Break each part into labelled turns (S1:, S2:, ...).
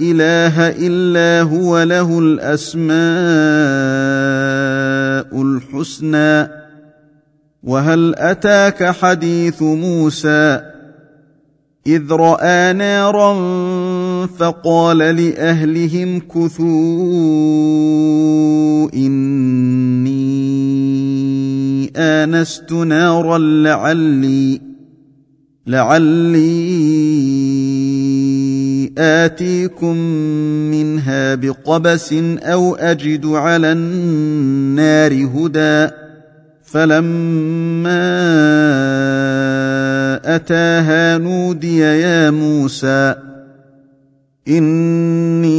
S1: إله إلا هو له الأسماء الحسنى. وهل أتاك حديث موسى؟ إذ رأى نارا فقال لأهلهم كثوا إني آنست نارا لعلي لعلي آتيكم منها بقبس أو أجد على النار هدى فلما أتاها نودي يا موسى إني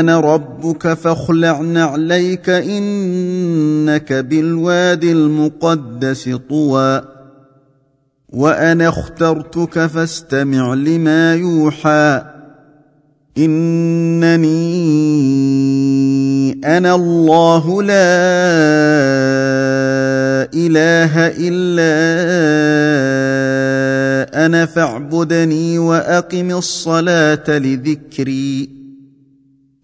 S1: أنا ربك فاخلع نعليك إنك بالواد المقدس طوى وأنا اخترتك فاستمع لما يوحى. انني أنا الله لا اله الا أنا فاعبدني واقم الصلاه لذكري.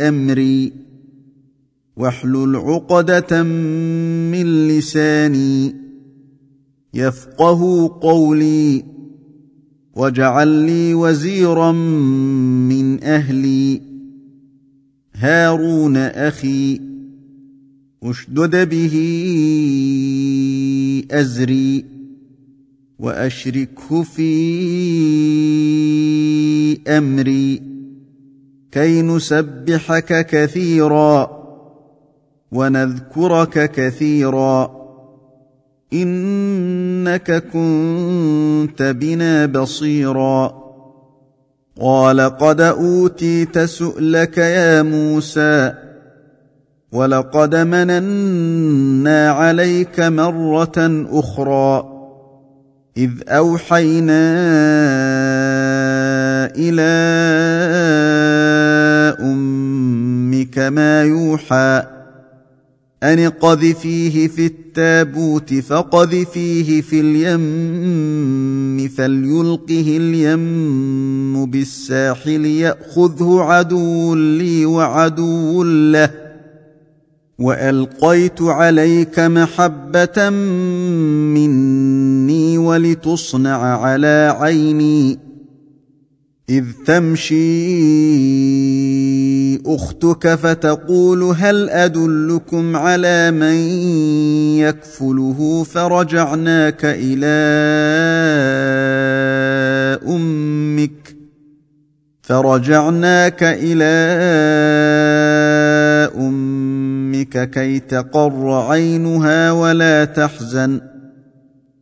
S1: امري واحلل عقدة من لساني يفقه قولي واجعل لي وزيرا من أهلي هارون أخي أشدد به أزري وأشركه في أمري كي نسبحك كثيرا ونذكرك كثيرا. إنك كنت بنا بصيرا. قال قد أوتيت سؤلك يا موسى ولقد مننا عليك مرة أخرى إذ أوحينا إلى أمك ما يوحى أن قذفيه في التابوت فقذفيه في اليم فليلقه اليم بالساحل يأخذه عدو لي وعدو له. وألقيت عليك محبة مني ولتصنع على عيني. إذ تمشي أختك فتقول هل أدلكم على من يكفله فرجعناك إلى أمك فرجعناك إلى أمك كي تقر عينها ولا تحزن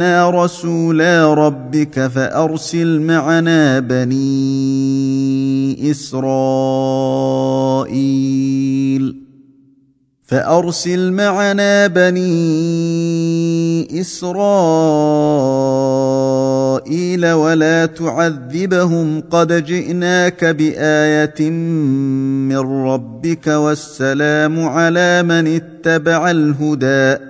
S1: أنا رسولا ربك فأرسل معنا بني إسرائيل. فأرسل معنا بني إسرائيل ولا تعذبهم. قد جئناك بآية من ربك والسلام على من اتبع الهدى.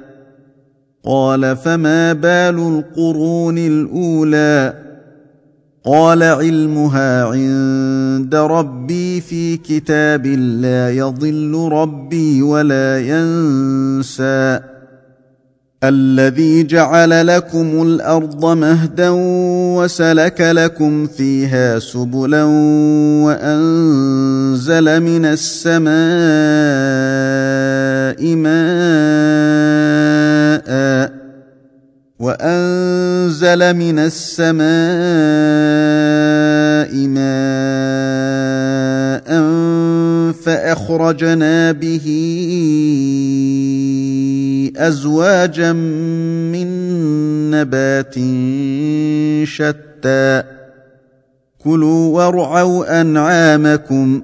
S1: قال فما بال القرون الأولى؟ قال علمها عند ربي في كتاب لا يضل ربي ولا ينسى. الذي جعل لكم الأرض مهدا وسلك لكم فيها سبلا وأنزل من السماء ماء وأنزل من السماء ماء فأخرجنا به أزواجا من نبات شتى. كلوا وارعوا أنعامكم.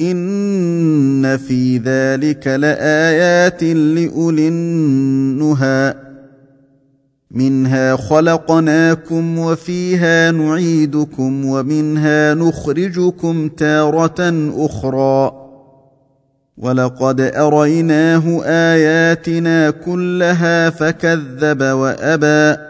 S1: ان في ذلك لايات لاولي النهى منها خلقناكم وفيها نعيدكم ومنها نخرجكم تاره أخرى ولقد اريناه اياتنا كلها فكذب وابى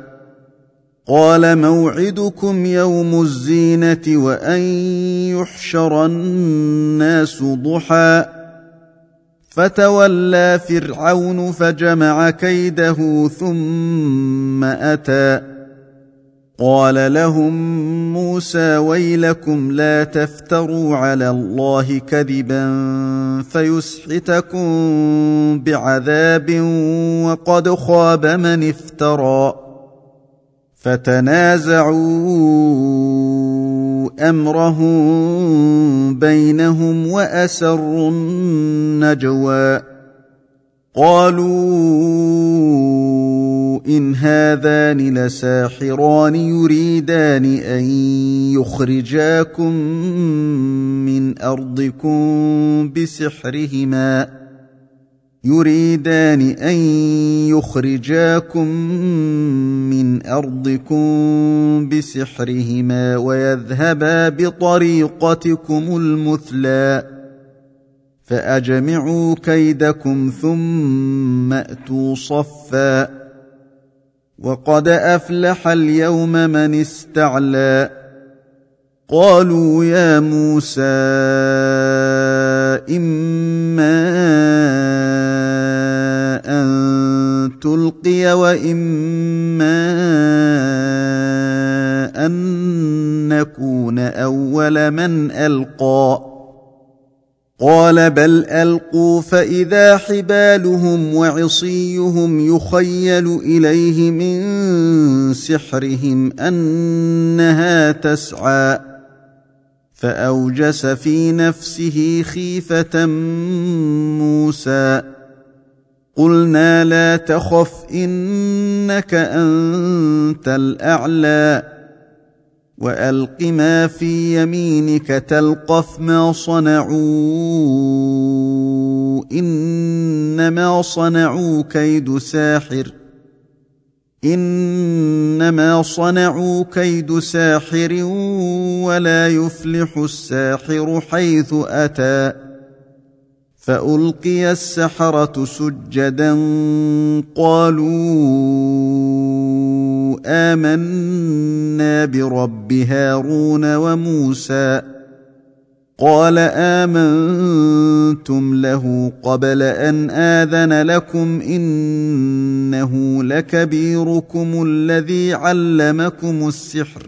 S1: قال موعدكم يوم الزينة وأن يحشر الناس ضحى. فتولى فرعون فجمع كيده ثم أتى. قال لهم موسى ويلكم لا تفتروا على الله كذبا فيسحتكم بعذاب وقد خاب من افترى. فتنازعوا أمرهم بينهم وأسروا النجوى. قالوا إن هذان لساحران يريدان أن يخرجاكم من أرضكم بسحرهما. يريدان أن يخرجاكم من أرضكم بسحرهما ويذهبا بطريقتكم المثلى فأجمعوا كيدكم ثم أتوا صفا. وقد أفلح اليوم من استعلى. قالوا يا موسى إما ان تلقي وإما أن نكون أول من ألقى. قال بل ألقوا فإذا حبالهم وعصيهم يخيل إليه من سحرهم أنها تسعى. فأوجس في نفسه خيفة موسى. قلنا لا تخف إنك أنت الأعلى. وألق ما في يمينك تلقف ما صنعوا. إنما صنعوا كيد ساحر. إنما صنعوا كيد ساحر ولا يفلح الساحر حيث أتى. فألقي السحرة سجدا قالوا آمنا برب هارون وموسى قال آمنتم له قبل أن آذن لكم إنه لكبيركم الذي علمكم السحر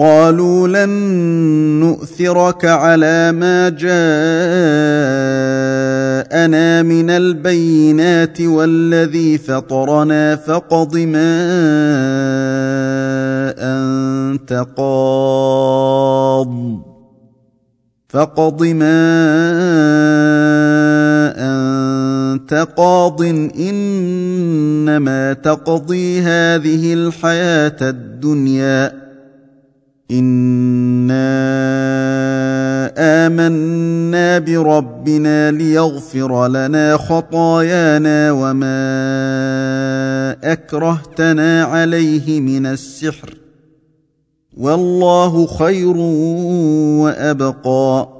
S1: قالوا لن نؤثرك على ما جاءنا من البينات والذي فطرنا فاقض ما أنت قاض فاقض ما أنت قاض إنما تقضي هذه الحياة الدنيا. انا امنا بربنا ليغفر لنا خطايانا وما اكرهتنا عليه من السحر والله خير وابقى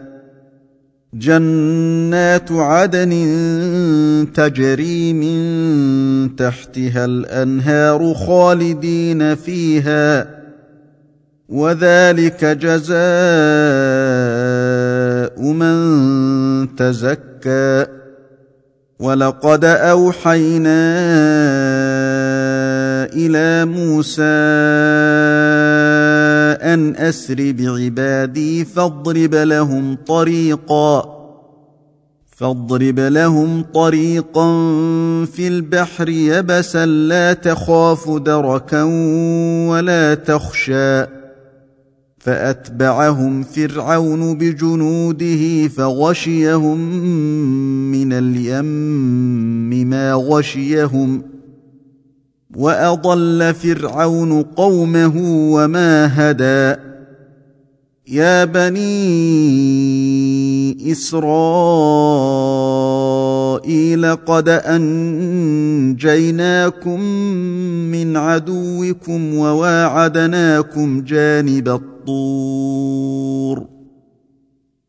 S1: جنات عدن تجري من تحتها الأنهار خالدين فيها وذلك جزاء من تزكى. ولقد أوحينا إلى موسى ان اسر بعبادي فاضرب لهم طريقا فاضرب لهم طريقا في البحر يبسا لا تخاف دركا ولا تخشى فاتبعهم فرعون بجنوده فغشيهم من اليم ما غشيهم واضل فرعون قومه وما هدى يا بني اسرائيل قد انجيناكم من عدوكم وواعدناكم جانب الطور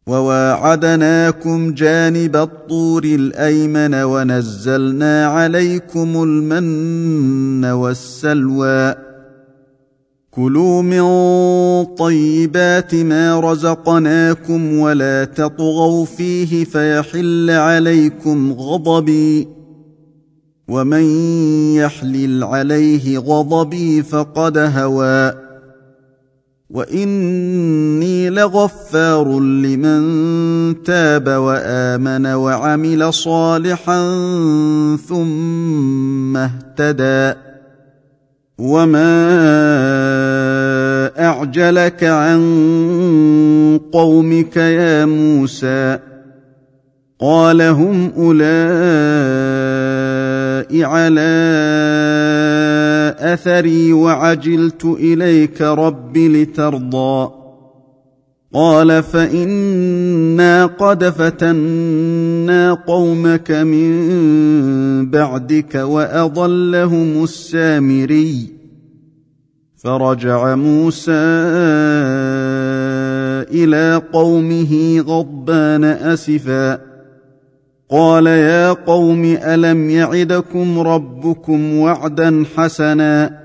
S1: وواعدناكم جانب الطور الايمن ونزلنا عليكم المن والسلوى كلوا من طيبات ما رزقناكم ولا تطغوا فيه فيحل عليكم غضبي ومن يحلل عليه غضبي فقد هوى واني لغفار لمن تاب وامن وعمل صالحا ثم اهتدى وما اعجلك عن قومك يا موسى قال هم اولئك على أثري وعجلت إليك رب لترضى. قال فإنا قد فتنا قومك من بعدك وأضلهم السامري. فرجع موسى إلى قومه غضبان آسفا. قال يا قوم ألم يعدكم ربكم وعدا حسنا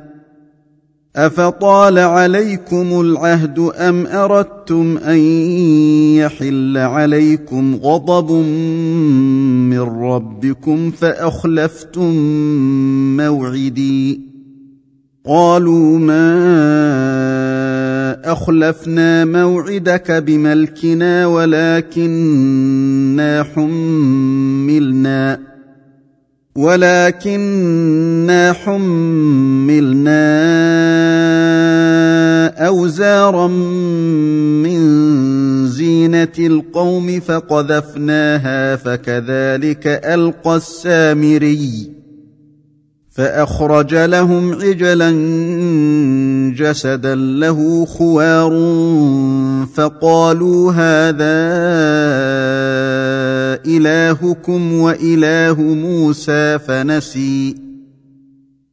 S1: أفطال عليكم العهد أم أردتم أن يحل عليكم غضب من ربكم فأخلفتم موعدي قالوا ما أخلفنا موعدك بملكنا ولكننا حملنا ولكننا حملنا أوزارا من زينة القوم فقذفناها فكذلك ألقى السامري فأخرج لهم عجلا جسدا له خوار فقالوا هذا إلهكم وإله موسى فنسي.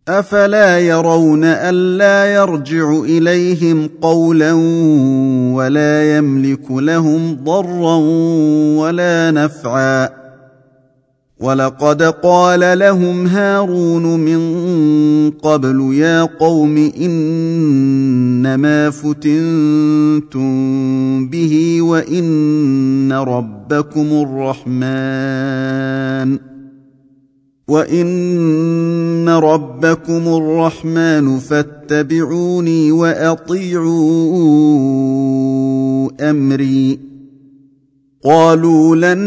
S1: أفلا يرون الا يرجع إليهم قولا ولا يملك لهم ضرا ولا نفعا. ولقد قال لهم هارون من قبل يا قوم انما فتنتم به وإن ربكم الرحمن وإن ربكم الرحمن فاتبعوني وأطيعوا أمري. قالوا لن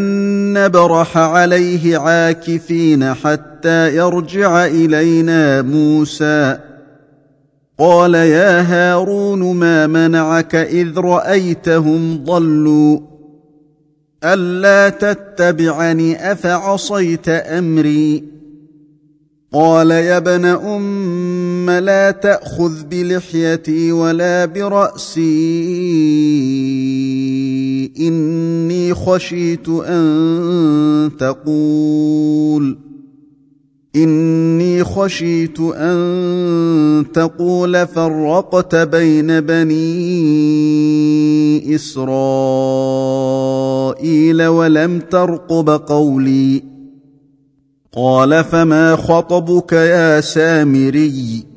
S1: نبرح عليه عاكفين حتى يرجع إلينا موسى. قال يا هارون ما منعك إذ رأيتهم ضلوا؟ ألا تتبعني أفعصيت أمري؟ قال يا ابن أم لا تأخذ بلحيتي ولا برأسي. إني خشيت أن تقول إني خشيت أن تقول فرقت بين بني إسرائيل ولم ترقب قولي قال فما خطبك يا سامري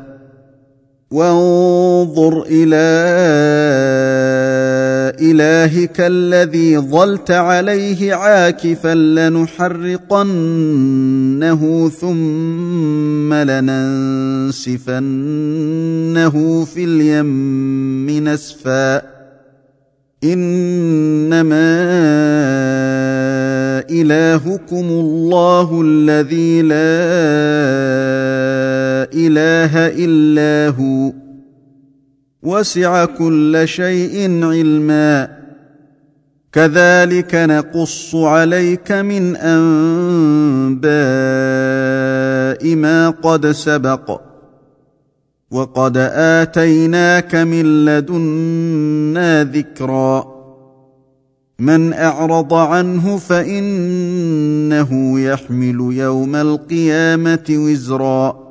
S1: وانظر إلى إلهك الذي ظلت عليه عاكفا لنحرقنه ثم لننسفنه في اليم نسفا. إنما إلهكم الله الذي لا إله إلا هو. وسع كل شيء علما. كذلك نقص عليك من أنباء ما قد سبق. وقد آتيناك من لدنا ذكرا. من أعرض عنه فإنه يحمل يوم القيامة وزرا.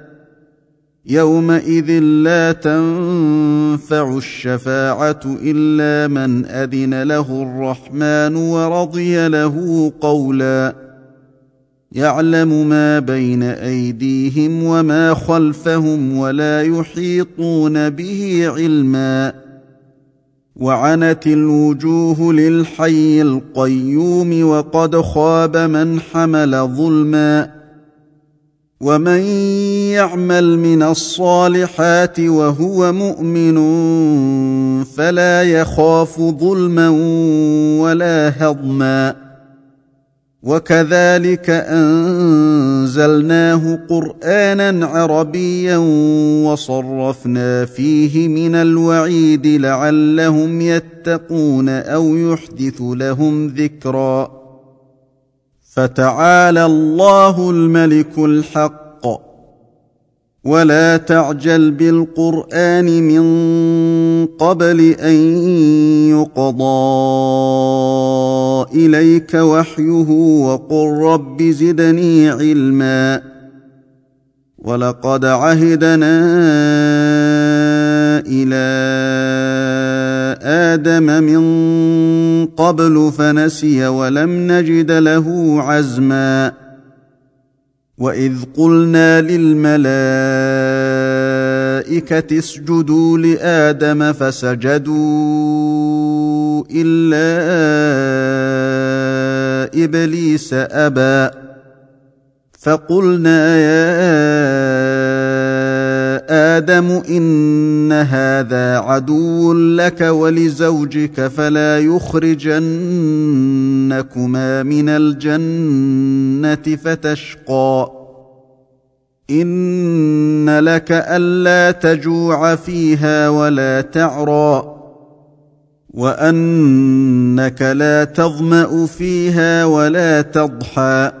S1: يومئذ لا تنفع الشفاعه الا من اذن له الرحمن ورضي له قولا يعلم ما بين ايديهم وما خلفهم ولا يحيطون به علما وعنت الوجوه للحي القيوم وقد خاب من حمل ظلما ومن يعمل من الصالحات وهو مؤمن فلا يخاف ظلما ولا هضما وكذلك انزلناه قرانا عربيا وصرفنا فيه من الوعيد لعلهم يتقون أو يحدث لهم ذكرا فتعالى الله الملك الحق. ولا تعجل بالقرآن من قبل أن يقضى إليك وحيه وقل رب زدني علما. ولقد عهدنا إلى آدم من قبل فنسي ولم نجد له عزما. وإذ قلنا للملائكة اسجدوا لآدم فسجدوا إلا إبليس أبى. فقلنا يا آدم إن هذا عدو لك ولزوجك فلا يخرجنكما من الجنة فتشقى. إن لك ألا تجوع فيها ولا تعرى. وأنك لا تظمأ فيها ولا تضحى.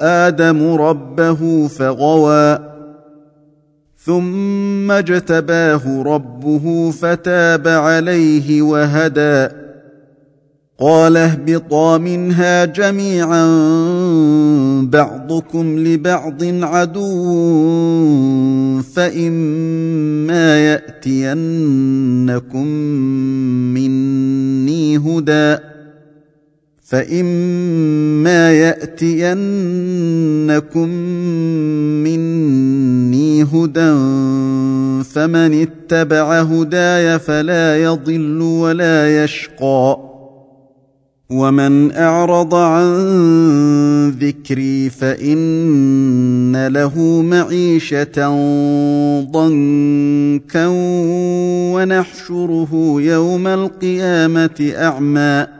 S1: آدم ربه فغوى ثم اجتباه ربه فتاب عليه وهدى. قال اهبطا منها جميعا بعضكم لبعض عدو فإما يأتينكم مني هدى. فاما ياتينكم مني هدى فمن اتبع هداي فلا يضل ولا يشقى ومن اعرض عن ذكري فان له معيشه ضنكا ونحشره يوم القيامه اعمى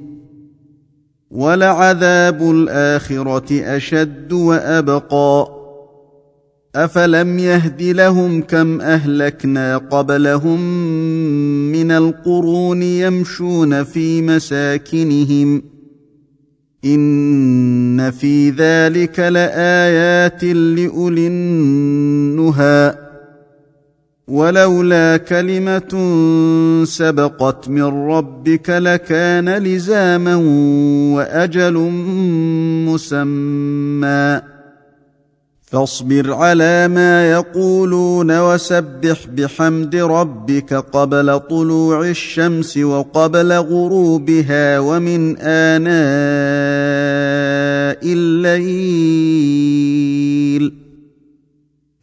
S1: ولعذاب الآخرة أشد وأبقى. أفلم يهد لهم كم أهلكنا قبلهم من القرون يمشون في مساكنهم. إن في ذلك لآيات لأولي النهى. ولولا كلمة سبقت من ربك لكان لزاما وأجل مسمى. فاصبر على ما يقولون وسبح بحمد ربك قبل طلوع الشمس وقبل غروبها ومن آناء الليل.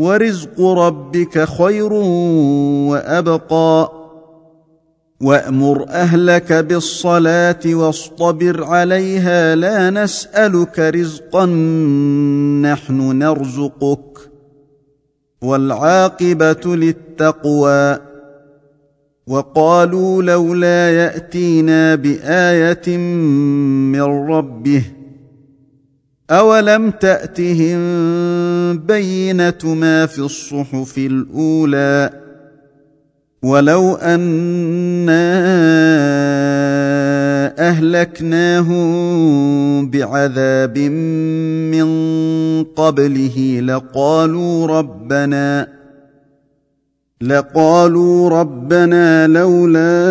S1: ورزق ربك خير وأبقى. وأمر أهلك بالصلاة واصطبر عليها لا نسألك رزقا نحن نرزقك. والعاقبة للتقوى. وقالوا لولا يأتينا بآية من ربه اولم تاتهم بينه ما في الصحف الاولى ولو انا اهلكناهم بعذاب من قبله لقالوا ربنا لقالوا ربنا لولا